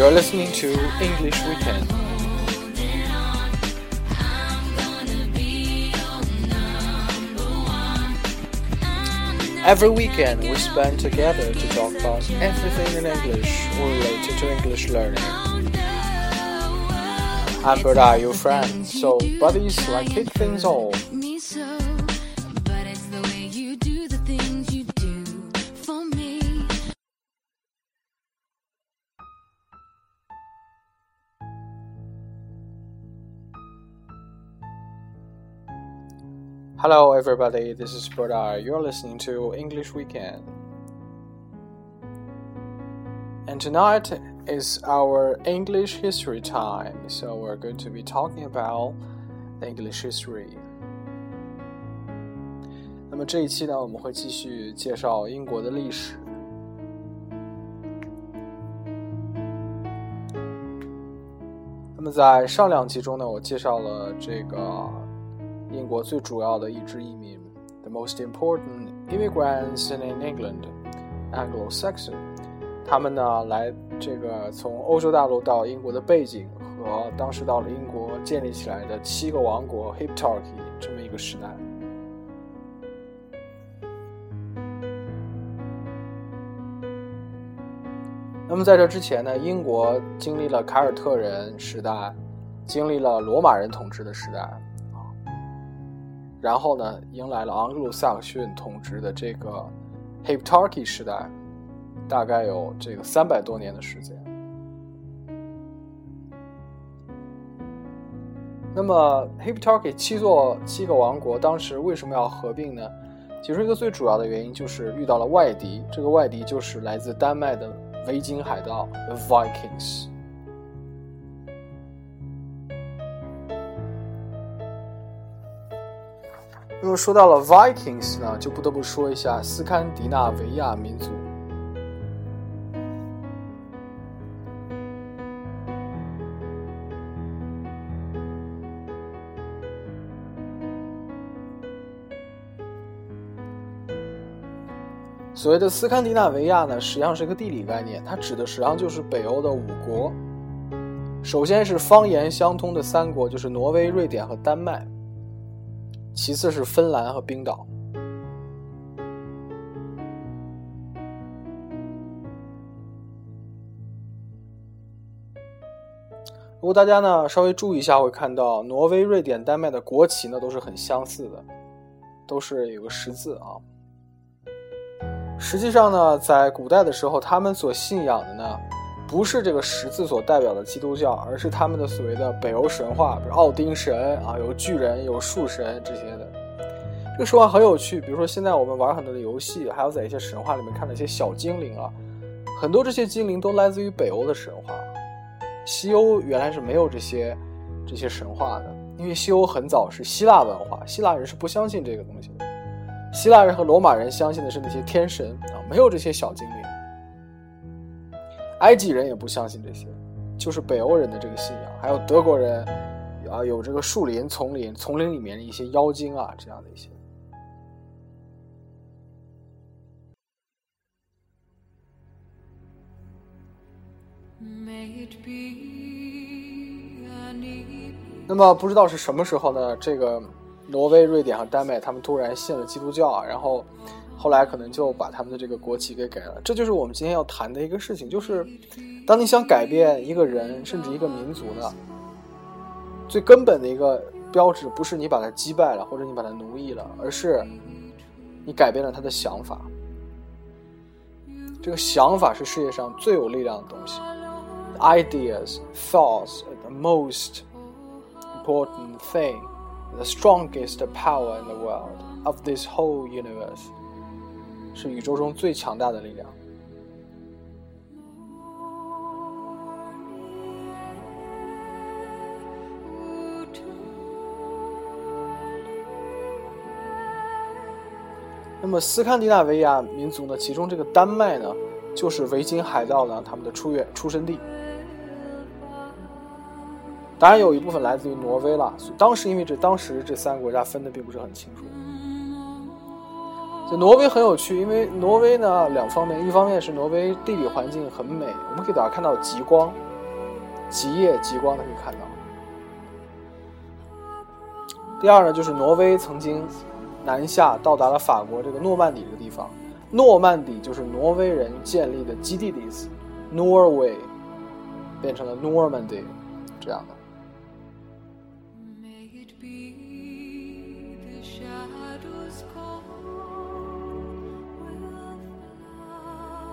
You're listening to English Weekend. Every weekend we spend together to talk about everything in English or related to English learning. I'm Berda, your friend. So, buddies, like kick things off. Hello, everybody. This is Berda. You're listening to English Weekend. And tonight is our English history time. So we're going to be talking about the English history. 那么这一期呢，我们会继续介绍英国的历史。那么在上两集中呢，我介绍了这个 英国最主要的一支移民，the most important immigrants in England, Anglo-Saxon。他们呢来这个从欧洲大陆到英国的背景和当时到了英国建立起来的七个王国 Heptarchy 这么一个时代。那么在这之前呢，英国经历了凯尔特人时代，经历了罗马人统治的时代，然后呢，迎来了盎格鲁撒克逊统治的这个 Heptarchy 时代，大概有这个三百多年的时间。那么 Heptarchy 七座七个王国当时为什么要合并呢？其中一个最主要的原因就是遇到了外敌，这个外敌就是来自丹麦的维京海盗 Vikings。那么说到了 Vikings 呢，就不得不说一下斯堪的纳维亚民族。所谓的斯堪的纳维亚呢，实际上是一个地理概念，它指的实际上就是北欧的五国。首先是方言相通的三国，就是挪威、瑞典和丹麦；其次是芬兰和冰岛。如果大家呢稍微注意一下，会看到挪威、瑞典、丹麦的国旗呢都是很相似的，都是有个十字啊。实际上呢，在古代的时候，他们所信仰的呢，不是这个十字所代表的基督教，而是他们的所谓的北欧神话，比如奥丁神啊，有巨人，有树神这些的。这个说话很有趣，比如说现在我们玩很多的游戏，还有在一些神话里面看到一些小精灵啊，很多这些精灵都来自于北欧的神话。西欧原来是没有这些这些神话的，因为西欧很早是希腊文化，希腊人是不相信这个东西的。希腊人和罗马人相信的是那些天神啊，没有这些小精灵。埃及人也不相信这些，就是北欧人的这个信仰。还有德国人啊，有这个树林、丛林，丛林里面的一些妖精啊，这样的一些。那么不知道是什么时候呢？这个。挪威、瑞典和丹麦，他们突然信了基督教啊，然后后来可能就把他们的这个国旗给改了。这就是我们今天要谈的一个事情，就是当你想改变一个人甚至一个民族呢，最根本的一个标志，不是你把他击败了或者你把他奴役了，而是你改变了他的想法。这个想法是世界上最有力量的东西。Ideas, thoughts, the most important thing. The strongest power in the world of this whole universe 是宇宙中最强大的力量。那么斯堪的纳维亚民族呢？其中这个丹麦呢，就是维京海盗呢他们的出源出生地。当然有一部分来自于挪威了。当时因为这当时这三个国家分的并不是很清楚。这挪威很有趣，因为挪威呢两方面，一方面是挪威地理环境很美，我们可以大家看到极光，极夜极光可以看到。第二呢，就是挪威曾经南下到达了法国这个诺曼底这个地方，诺曼底就是挪威人建立的基地的意思，Norway 变成了 Normandy 这样的。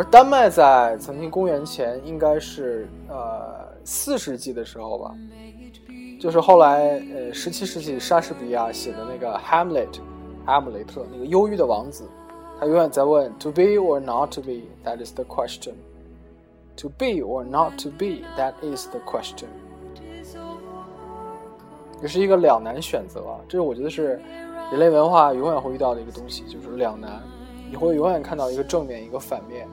而丹麦在曾经公元前应该是呃四世纪的时候吧，就是后来呃十七世纪莎士比亚写的那个《Hamlet》，哈姆雷特那个忧郁的王子，他永远在问 “To be or not to be, that is the question. To be or not to be, that is the question.” is all 这是一个两难选择啊，这是我觉得是人类文化永远会遇到的一个东西，就是两难。你会永远看到一个正面，一个反面。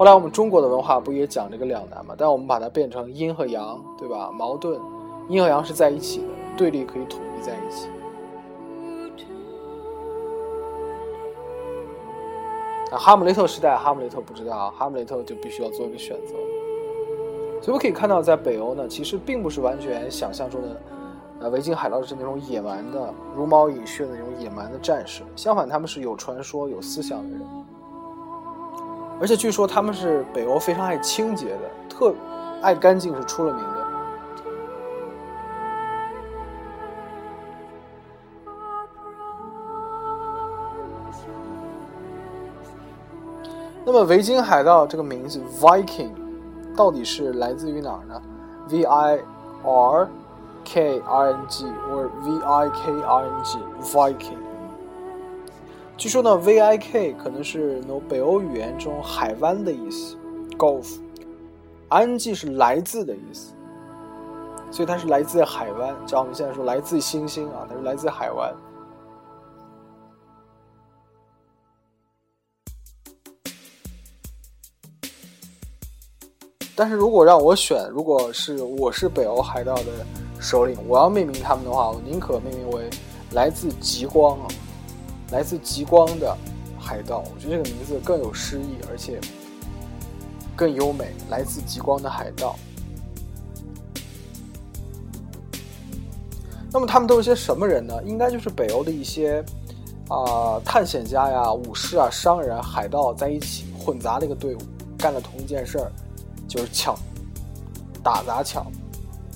后来我们中国的文化不也讲这个两难嘛？但我们把它变成阴和阳，对吧？矛盾，阴和阳是在一起的，对立可以统一在一起。啊，哈姆雷特时代，哈姆雷特不知道，哈姆雷特就必须要做一个选择。所以我可以看到，在北欧呢，其实并不是完全想象中的，呃，维京海盗是那种野蛮的、茹毛饮血的那种野蛮的战士。相反，他们是有传说、有思想的人。而且据说他们是北欧非常爱清洁的，特爱干净是出了名的。那么维京海盗这个名字 Viking 到底是来自于哪儿呢？V I R K I N G 或 V I K I N G Viking。据说呢，V I K 可能是北欧语言中海湾的意思，Gulf，I N G 是来自的意思，所以它是来自海湾。就像我们现在说来自星星啊，它是来自海湾。但是如果让我选，如果是我是北欧海盗的首领，我要命名他们的话，我宁可命名为来自极光啊，来自极光的海盗。我觉得这个名字更有诗意，而且更优美。来自极光的海盗。那么他们都是些什么人呢？应该就是北欧的一些啊、探险家呀、武士啊、商人、海盗在一起混杂的一个队伍，干了同一件事儿。就是抢、打砸抢，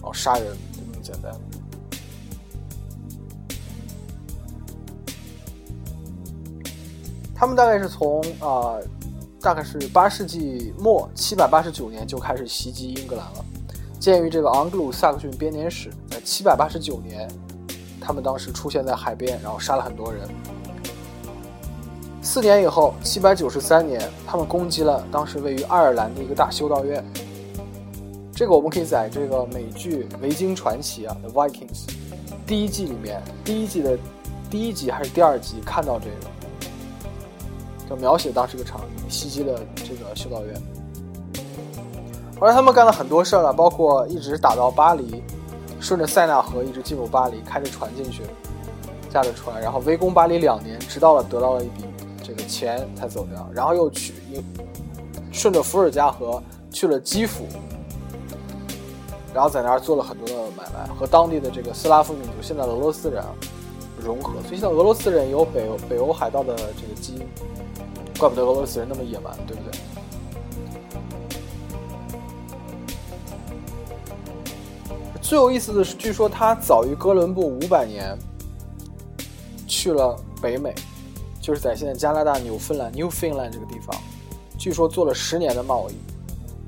哦杀人，就这么简单。他们大概是从啊、呃大概是八世纪末七百八十九年就开始袭击英格兰了。鉴于这个昂格鲁萨克逊编年史，在七百八十九年，他们当时出现在海边，然后杀了很多人。四年以后，七百九十三年，他们攻击了当时位于爱尔兰的一个大修道院。这个我们可以在这个美剧《维京传奇》啊，《The Vikings》第一季里面，第一季的第一集还是第二集看到这个，就描写当时这个场景，袭击了这个修道院。后来他们干了很多事儿了，包括一直打到巴黎，顺着塞纳河一直进入巴黎，开着船进去，驾着船，然后围攻巴黎两年，直到了得到了一笔这个钱才走掉，然后又去顺着伏尔加河去了基辅，然后在那儿做了很多的买卖，和当地的这个斯拉夫民族，现在的俄罗斯人融合，所以现在俄罗斯人有北欧北欧海盗的这个基因，怪不得俄罗斯人那么野蛮，对不对？最有意思的是，据说他早于哥伦布五百年去了北美，就是在现在加拿大纽芬兰 （Newfoundland） 这个地方，据说做了十年的贸易。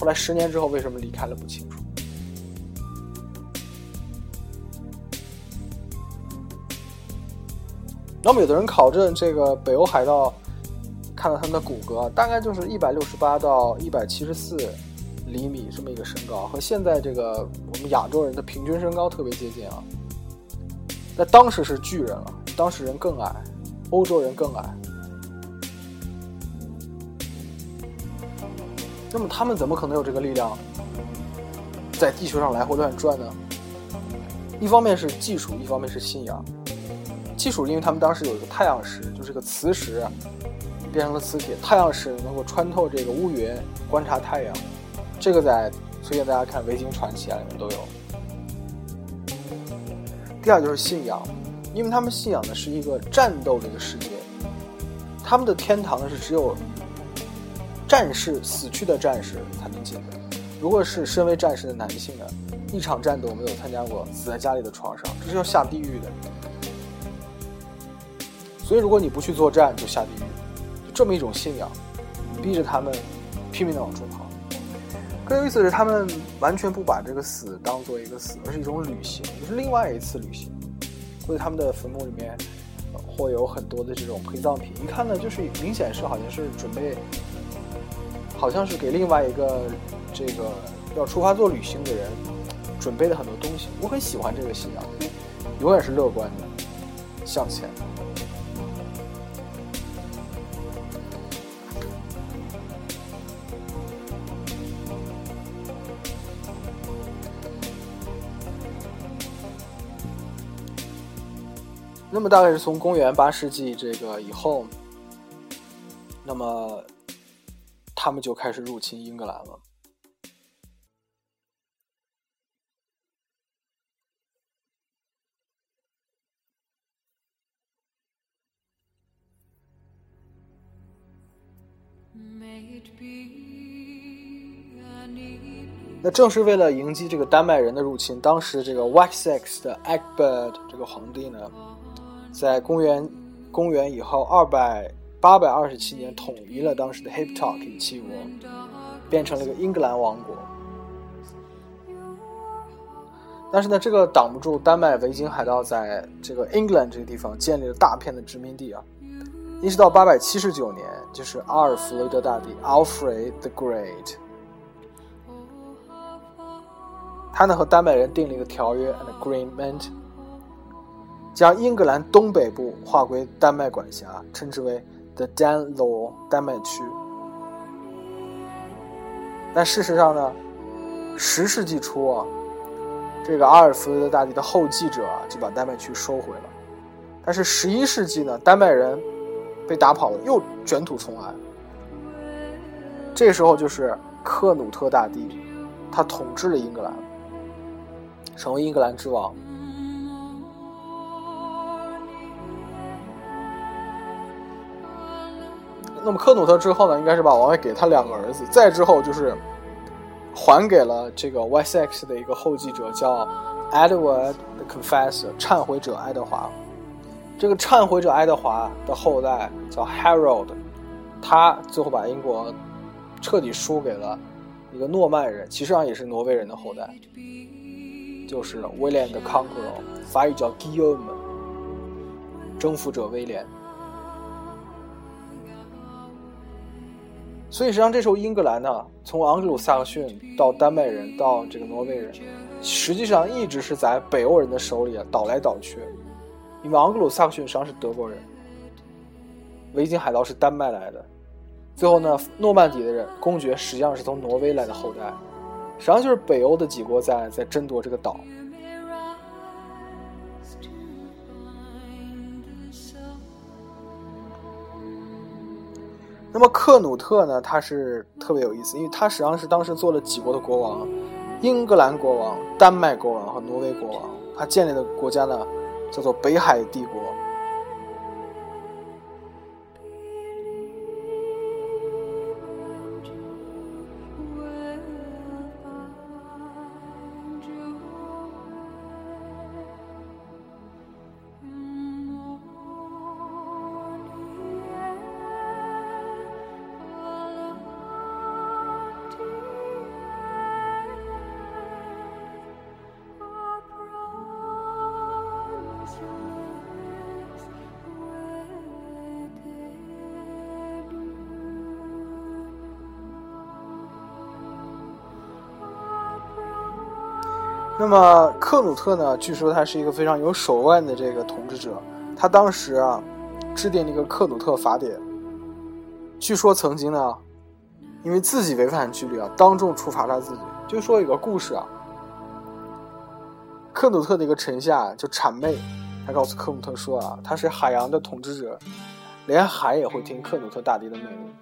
后来十年之后为什么离开了不清楚。那么有的人考证这个北欧海盗，看到他们的骨骼，大概就是一百六十八到一百七十四厘米这么一个身高，和现在这个我们亚洲人的平均身高特别接近啊。那当时是巨人了，当时人更矮，欧洲人更矮。那么他们怎么可能有这个力量，在地球上来回乱转呢？一方面是技术，一方面是信仰。技术，因为他们当时有一个太阳石，就是个磁石，变成了磁铁。太阳石能够穿透这个乌云，观察太阳。这个在推荐大家看《维京传奇》啊，里面都有。第二就是信仰，因为他们信仰的是一个战斗的一个世界，他们的天堂呢是只有战士死去的战士才能进的。如果是身为战士的男性呢，一场战斗没有参加过，死在家里的床上，这是要下地狱的。所以如果你不去作战，就下地狱，这么一种信仰，逼着他们拼命的往出跑。更有意思的是，他们完全不把这个死当做一个死，而是一种旅行，就是另外一次旅行。所以他们的坟墓里面会有很多的这种陪葬品，一看呢，就是明显是好像是准备，好像是给另外一个这个要出发做旅行的人准备了很多东西。我很喜欢这个信仰，永远是乐观的，向前。那么大概是从公元八世纪这个以后，那么他们就开始入侵英格兰了。那正是为了迎击这个丹麦人的入侵，当时这个 Wessex 的 Egbert 这个皇帝呢，在公元公元以后二百八百二十七年统一了当时的 Heptarchy 七国，变成了一个英格兰王国。但是呢，这个挡不住丹麦维京海盗在这个 England 这个地方建立了大片的殖民地啊。一直到八百七十九年，就是阿尔弗雷德大帝 Alfred the Great，他呢和丹麦人订了一个条约 （an agreement），将英格兰东北部划归丹麦管辖，称之为 the Danelaw 丹麦区。但事实上呢，十世纪初啊，这个阿尔弗雷德大帝的后继者啊就把丹麦区收回了。但是十一世纪呢，丹麦人被打跑了，又卷土重来。这时候就是克努特大帝，他统治了英格兰，成为英格兰之王。那么克努特之后呢，应该是把王位给他两个儿子，再之后就是还给了这个 Wessex 的一个后继者，叫 Edward the Confessor，忏悔者爱德华。这个忏悔者爱德华的后代叫 Harold，他最后把英国彻底输给了一个诺曼人，其实上也是挪威人的后代，就是 William the Conqueror，法语叫 Guillaume，征服者威廉。所以实际上这时候英格兰呢，从盎格鲁撒克逊到丹麦人到这个挪威人，实际上一直是在北欧人的手里啊倒来倒去。因为盎格鲁撒克逊实际上是德国人，维京海盗是丹麦来的，最后呢，诺曼底的人公爵实际上是从挪威来的后代，实际上就是北欧的几国在在争夺这个岛。那么克努特呢，他是特别有意思，因为他实际上是当时做了几国的国王，英格兰国王、丹麦国王和挪威国王，他建立的国家呢。叫做北海帝国。那么克努特呢？据说他是一个非常有手腕的这个统治者。他当时啊，制定了一个克努特法典。据说曾经呢，因为自己违反纪律啊，当众处罚他自己。就说有个故事啊，克努特的一个臣下就谄媚，他告诉克努特说啊，他是海洋的统治者，连海也会听克努特大帝的命令。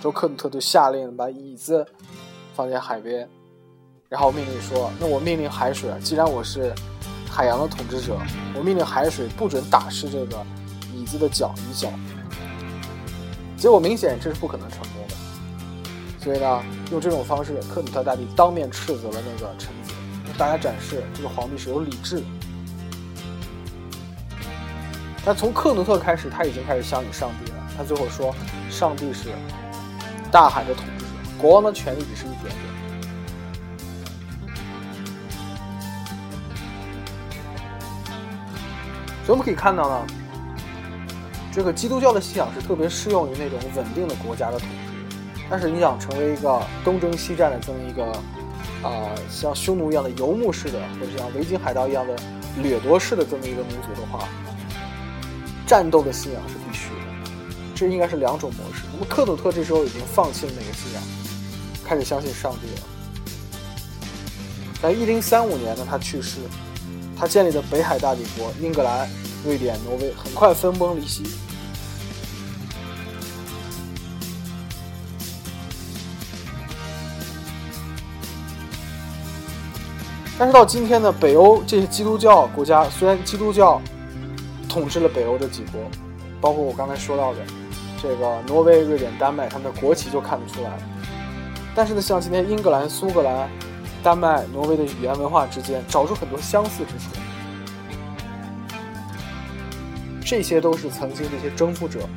之后克努特就下令把椅子放在海边。然后命令说：“那我命令海水，既然我是海洋的统治者，我命令海水不准打湿这个椅子的脚椅脚。”结果明显这是不可能成功的，所以呢，用这种方式，克努特大帝当面斥责了那个臣子，向大家展示这个皇帝是有理智的。但从克努特开始，他已经开始相信上帝了。他最后说：“上帝是大海的统治者，国王的权力只是一点点。”所以我们可以看到呢，这个基督教的信仰是特别适用于那种稳定的国家的统治，但是你想成为一个东征西战的这么一个，啊、像匈奴一样的游牧式的，或者像维京海盗一样的掠夺式的这么一个民族的话，战斗的信仰是必须的，这应该是两种模式。那么克努特这时候已经放弃了那个信仰，开始相信上帝了。在一零三五年呢，他去世，他建立的北海大帝国，英格兰、瑞典、挪威很快分崩离析。但是到今天呢，北欧这些基督教国家，虽然基督教统治了北欧的几国，包括我刚才说到的这个挪威、瑞典、丹麦，他们的国旗就看得出来。但是呢，像今天英格兰、苏格兰、丹麦、挪威的语言文化之间，找出很多相似之处。这些都是曾经这些征服者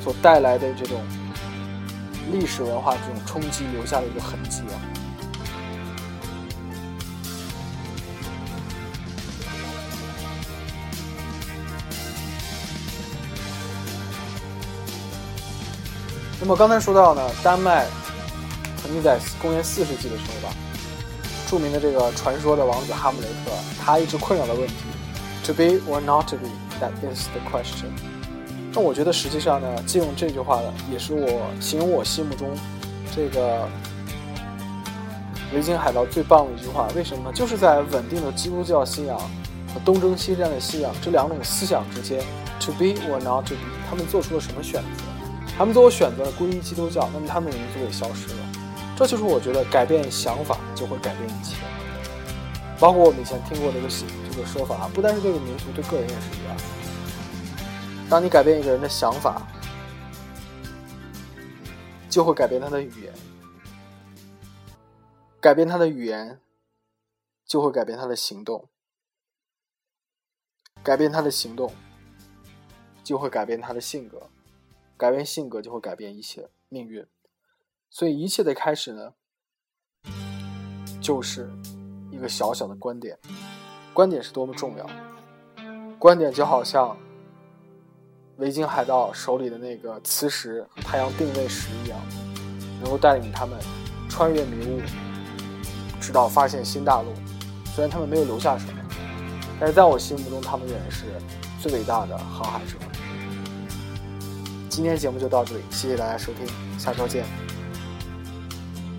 所带来的这种历史文化这种冲击留下的一个痕迹啊。那么刚才说到呢，丹麦曾经在公元四世纪的时候吧，著名的这个传说的王子哈姆雷特，他一直困扰的问题，to be or not to be，that is the question。那我觉得实际上呢，借用这句话呢，也是我形容我心目中这个维京海盗最棒的一句话。为什么呢？就是在稳定的基督教信仰和东征西战的信仰这两种思想之间，to be or not to be，他们做出了什么选择？他们最后选择了皈依基督教，那么他们的民族也消失了。这就是我觉得改变想法就会改变一切。包括我们以前听过这个这个说法，不单是对个民族，对个人也是一样。当你改变一个人的想法，就会改变他的语言；改变他的语言，就会改变他的行动；改变他的行动，就会改变他的性格。改变性格就会改变一切命运，所以一切的开始呢，就是一个小小的观点。观点是多么重要，观点就好像维京海盗手里的那个磁石、太阳定位石一样，能够带领他们穿越迷雾，直到发现新大陆。虽然他们没有留下什么，但是在我心目中，他们仍然是最伟大的航海者。今天节目就到这里，谢谢大家收听，下周见。